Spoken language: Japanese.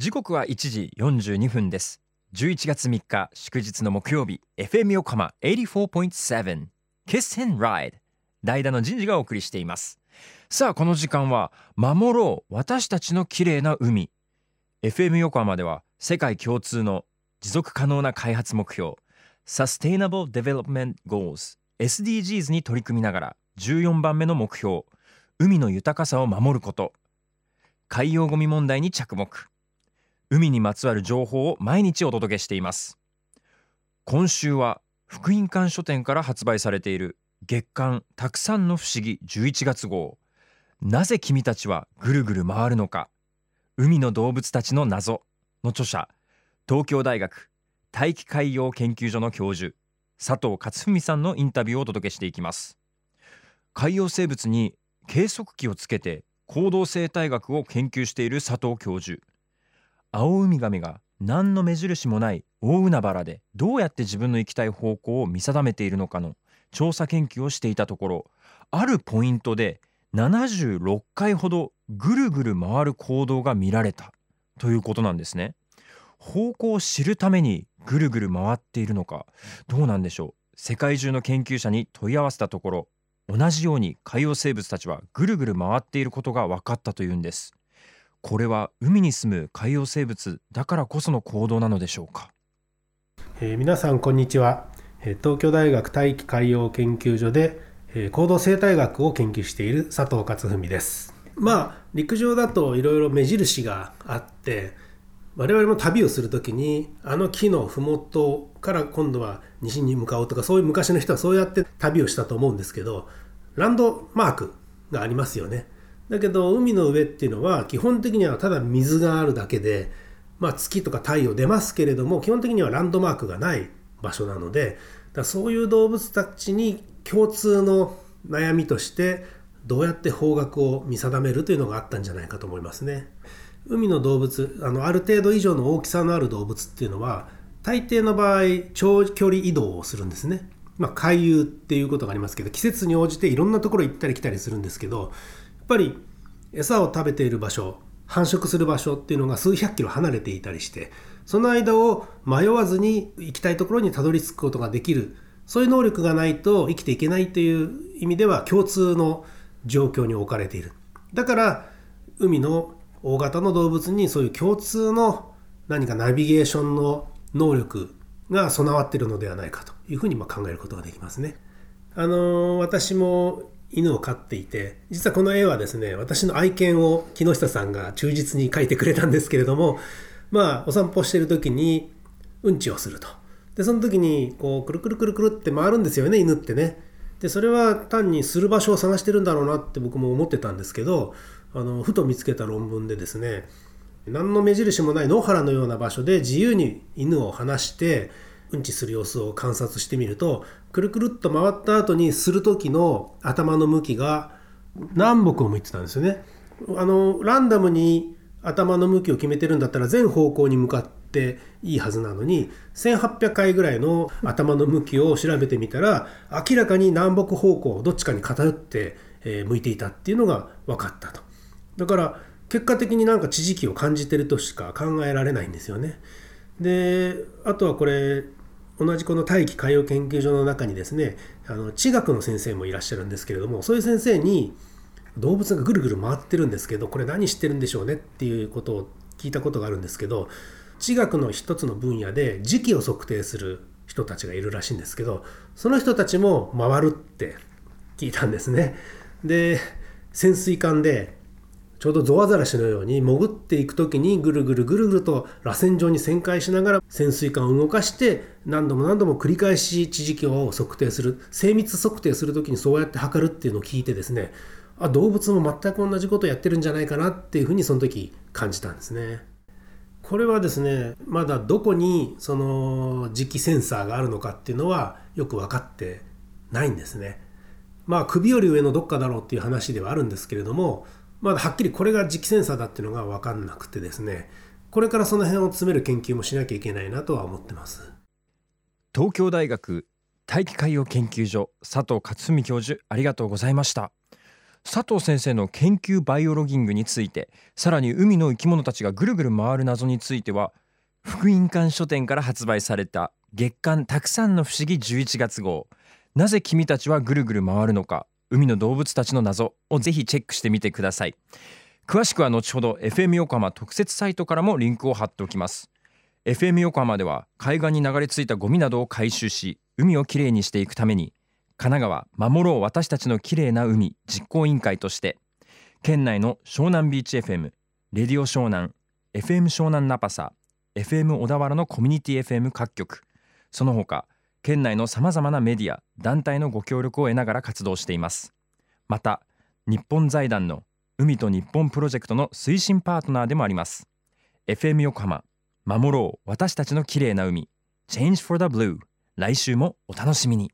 時刻は1時42分です。11月3日祝日の木曜日。FM 横浜84.7 Kiss and Ride 代打の人事がお送りしています。さあこの時間は守ろう私たちの綺麗な海。FM 横浜では世界共通の持続可能な開発目標 Sustainable Development Goals SDGs に取り組みながら14番目の目標海の豊かさを守ること。海洋ゴミ問題に着目。海にまつわる情報を毎日お届けしています。今週は福音館書店から発売されている月刊たくさんの不思議11月号。なぜ君たちはぐるぐる回るのか。海の動物たちの謎。の著者東京大学大気海洋研究所の教授佐藤勝文さんのインタビューをお届けしていきます。海洋生物に計測器をつけて行動生態学を研究している佐藤教授。アオウミガメが何の目印もない大海原でどうやって自分の行きたい方向を見定めているのかの調査研究をしていたところあるポイントで76回ほどぐるぐる回る行動が見られたということなんですね。方向を知るためにぐるぐる回っているのかどうなんでしょう。世界中の研究者に問い合わせたところ同じように海洋生物たちはぐるぐる回っていることが分かったというんです。これは海に住む海洋生物だからこその行動なのでしょうか、えー、皆さんこんにちは。東京大学大気海洋研究所で行動生態学を研究している佐藤勝文です。まあ陸上だといろいろ目印があって我々も旅をする時にあの木の麓から今度は西に向かおうとかそういう昔の人はそうやって旅をしたと思うんですけどランドマークがありますよね。だけど海の上っていうのは基本的にはただ水があるだけで、まあ、月とか太陽出ますけれども基本的にはランドマークがない場所なのでだそういう動物たちに共通の悩みとしてどうやって方角を見定めるというのがあったんじゃないかと思いますね。海の動物あのある程度以上の大きさのある動物っていうのは大抵の場合長距離移動をするんですね。まあ、回遊っていうことがありますけど季節に応じていろんなところ行ったり来たりするんですけどぱり餌を食べている場所繁殖する場所っていうのが数百キロ離れていたりしてその間を迷わずに行きたいところにたどり着くことができるそういう能力がないと生きていけないという意味では共通の状況に置かれているだから海の大型の動物にそういう共通の何かナビゲーションの能力が備わっているのではないかというふうにま考えることができますね。あの私も犬を飼っていて実はこの絵はですね私の愛犬を木下さんが忠実に描いてくれたんですけれどもまあお散歩してる時にうんちをすると。でその時にこうくるくるくるくるって回るんですよね犬ってね。でそれは単にする場所を探してるんだろうなって僕も思ってたんですけどあのふと見つけた論文でですね何の目印もない野原のような場所で自由に犬を放してうんちする様子を観察してみるとくるくるっと回った後にする時の頭の向きが南北を向いてたんですよね。あのランダムに頭の向きを決めてるんだったら全方向に向かっていいはずなのに1800回ぐらいの頭の向きを調べてみたら明らかに南北方向どっちかに偏って、え向いていたっていうのが分かったと。だから結果的になんか地磁気を感じてるとしか考えられないんですよね。であとはこれ同じこの大気海洋研究所の中にですねあの地学の先生もいらっしゃるんですけれどもそういう先生に動物がぐるぐる回ってるんですけどこれ何してるんでしょうねっていうことを聞いたことがあるんですけど地学の一つの分野で時期を測定する人たちがいるらしいんですけどその人たちも回るって聞いたんですね。で潜水艦でちょうどゾウアザラシのように潜っていく時にぐるぐるぐるぐると螺旋状に旋回しながら潜水艦を動かして何度も何度も繰り返し地磁気を測定する精密測定する時にそうやって測るっていうのを聞いてですねあ動物も全く同じことをやってるんじゃないかなっていうふうにその時感じたんですね。これはですねまだどこにその磁気センサーがあるのかっていうのはよく分かってないんですね。まあ首より上のどっかだろうっていう話ではあるんですけれどもまだはっきりこれが磁気センサーだっていうのが分かんなくてですねこれからその辺を詰める研究もしなきゃいけないなとは思ってます。東京大学大気海洋研究所佐藤克文教授ありがとうございました。佐藤先生の研究バイオロギングについてさらに海の生き物たちがぐるぐる回る謎については福音館書店から発売された月刊たくさんの不思議11月号。なぜ君たちはぐるぐる回るのか。海の動物たちの謎をぜひチェックしてみてください。詳しくは後ほど FM 横浜特設サイトからもリンクを貼っておきます。FM 横浜では海岸に流れ着いたゴミなどを回収し海をきれいにしていくために神奈川守ろう私たちのきれいな海実行委員会として県内の湘南ビーチ FM レディオ湘南 FM 湘南ナパサ FM 小田原のコミュニティ FM 各局その他県内のさまざまなメディア団体のご協力を得ながら活動しています。また日本財団の海と日本プロジェクトの推進パートナーでもあります。FM 横浜守ろう私たちの綺麗な海 Change for the Blue 来週もお楽しみに。